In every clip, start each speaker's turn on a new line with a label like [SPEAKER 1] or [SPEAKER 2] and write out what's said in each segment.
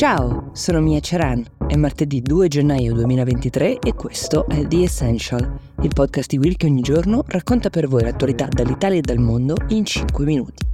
[SPEAKER 1] Ciao, sono Mia Ceran. È martedì 2 gennaio 2023 e questo è The Essential, il podcast di Will che ogni giorno racconta per voi l'attualità dall'Italia e dal mondo in 5 minuti.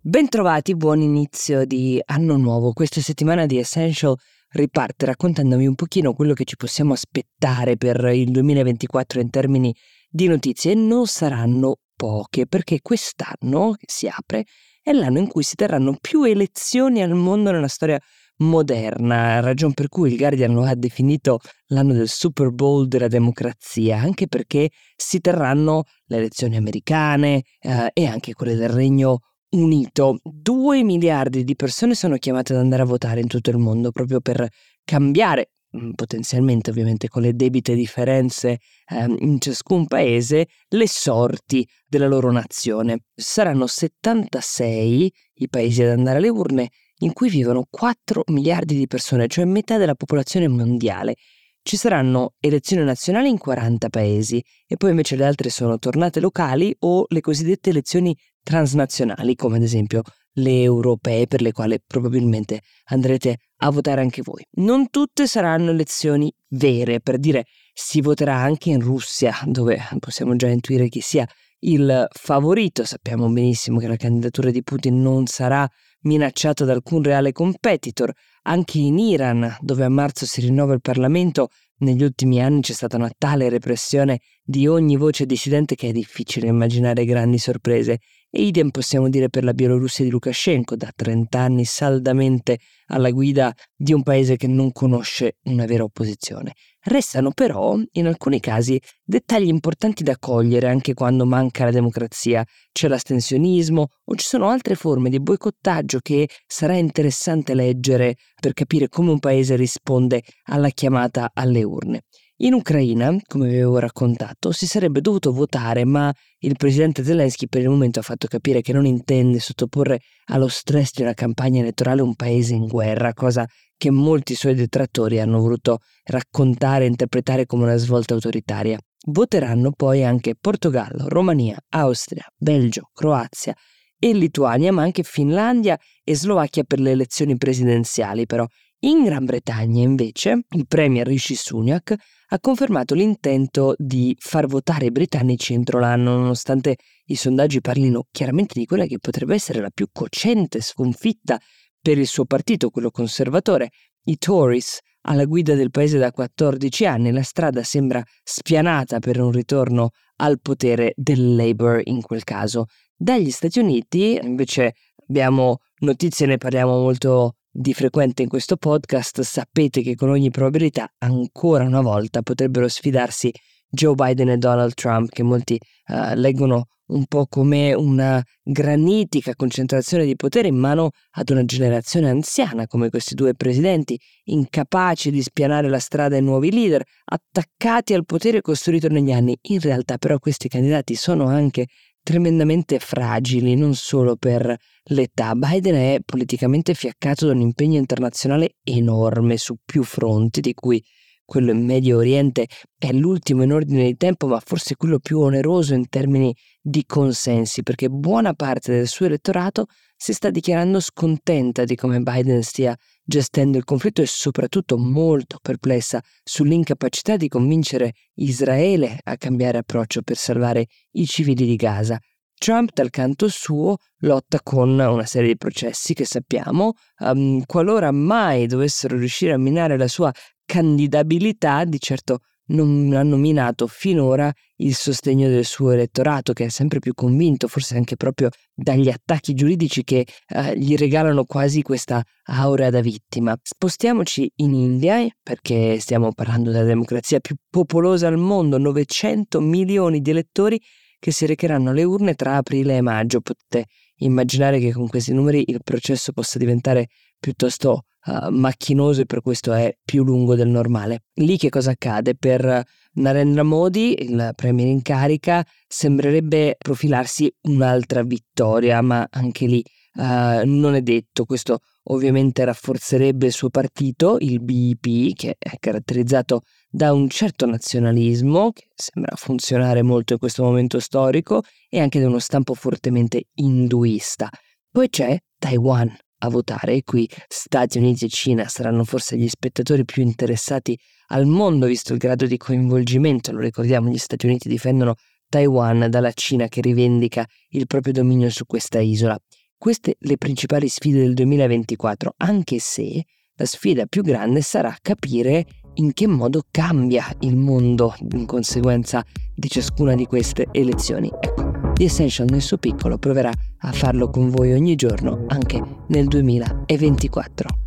[SPEAKER 1] Bentrovati, buon inizio di anno nuovo. Questa settimana di Essential riparte raccontandovi un pochino quello che ci possiamo aspettare per il 2024 in termini di notizie. Non saranno poche perché quest'anno si apre è l'anno in cui si terranno più elezioni al mondo nella storia moderna, ragion per cui il Guardian lo ha definito l'anno del Super Bowl della democrazia, anche perché si terranno le elezioni americane eh, e anche quelle del Regno Unito. Due miliardi di persone sono chiamate ad andare a votare in tutto il mondo proprio per cambiare potenzialmente ovviamente con le debite differenze eh, in ciascun paese, le sorti della loro nazione. Saranno 76 i paesi ad andare alle urne in cui vivono 4 miliardi di persone, cioè metà della popolazione mondiale. Ci saranno elezioni nazionali in 40 paesi e poi invece le altre sono tornate locali o le cosiddette elezioni transnazionali, come ad esempio le europee per le quali probabilmente andrete a votare anche voi. Non tutte saranno elezioni vere, per dire si voterà anche in Russia, dove possiamo già intuire chi sia il favorito. Sappiamo benissimo che la candidatura di Putin non sarà minacciata da alcun reale competitor. Anche in Iran, dove a marzo si rinnova il Parlamento, negli ultimi anni c'è stata una tale repressione di ogni voce dissidente che è difficile immaginare grandi sorprese. E idem possiamo dire per la Bielorussia di Lukashenko, da 30 anni saldamente alla guida di un paese che non conosce una vera opposizione. Restano però, in alcuni casi, dettagli importanti da cogliere anche quando manca la democrazia. C'è l'astensionismo o ci sono altre forme di boicottaggio che sarà interessante leggere per capire come un paese risponde alla chiamata alle urne. In Ucraina, come vi avevo raccontato, si sarebbe dovuto votare, ma il presidente Zelensky per il momento ha fatto capire che non intende sottoporre allo stress di una campagna elettorale un paese in guerra, cosa che molti suoi detrattori hanno voluto raccontare e interpretare come una svolta autoritaria. Voteranno poi anche Portogallo, Romania, Austria, Belgio, Croazia e Lituania, ma anche Finlandia e Slovacchia per le elezioni presidenziali, però in Gran Bretagna, invece, il premier Rishi Sunak ha confermato l'intento di far votare i britannici entro l'anno, nonostante i sondaggi parlino chiaramente di quella che potrebbe essere la più cocente sconfitta per il suo partito, quello conservatore. I Tories alla guida del paese da 14 anni, la strada sembra spianata per un ritorno al potere del Labour in quel caso. Dagli Stati Uniti invece abbiamo notizie, ne parliamo molto di frequente in questo podcast, sapete che con ogni probabilità ancora una volta potrebbero sfidarsi Joe Biden e Donald Trump, che molti uh, leggono un po' come una granitica concentrazione di potere in mano ad una generazione anziana come questi due presidenti, incapaci di spianare la strada ai nuovi leader, attaccati al potere costruito negli anni. In realtà però questi candidati sono anche tremendamente fragili, non solo per l'età. Biden è politicamente fiaccato da un impegno internazionale enorme su più fronti, di cui quello in Medio Oriente è l'ultimo in ordine di tempo, ma forse quello più oneroso in termini di consensi, perché buona parte del suo elettorato si sta dichiarando scontenta di come Biden stia gestendo il conflitto e soprattutto molto perplessa sull'incapacità di convincere Israele a cambiare approccio per salvare i civili di Gaza. Trump, dal canto suo, lotta con una serie di processi che sappiamo, um, qualora mai dovessero riuscire a minare la sua candidabilità, di certo non ha nominato finora il sostegno del suo elettorato, che è sempre più convinto, forse anche proprio dagli attacchi giuridici che eh, gli regalano quasi questa aura da vittima. Spostiamoci in India, perché stiamo parlando della democrazia più popolosa al mondo, 900 milioni di elettori che si recheranno alle urne tra aprile e maggio. Potete immaginare che con questi numeri il processo possa diventare piuttosto uh, macchinoso e per questo è più lungo del normale. Lì che cosa accade? Per Narendra Modi, il premier in carica, sembrerebbe profilarsi un'altra vittoria, ma anche lì uh, non è detto. Questo ovviamente rafforzerebbe il suo partito, il BIP, che è caratterizzato da un certo nazionalismo, che sembra funzionare molto in questo momento storico, e anche da uno stampo fortemente induista. Poi c'è Taiwan a votare e qui Stati Uniti e Cina saranno forse gli spettatori più interessati al mondo visto il grado di coinvolgimento, lo ricordiamo gli Stati Uniti difendono Taiwan dalla Cina che rivendica il proprio dominio su questa isola. Queste le principali sfide del 2024, anche se la sfida più grande sarà capire in che modo cambia il mondo in conseguenza di ciascuna di queste elezioni. Ecco, The Essential nel suo piccolo proverà a farlo con voi ogni giorno anche nel 2024.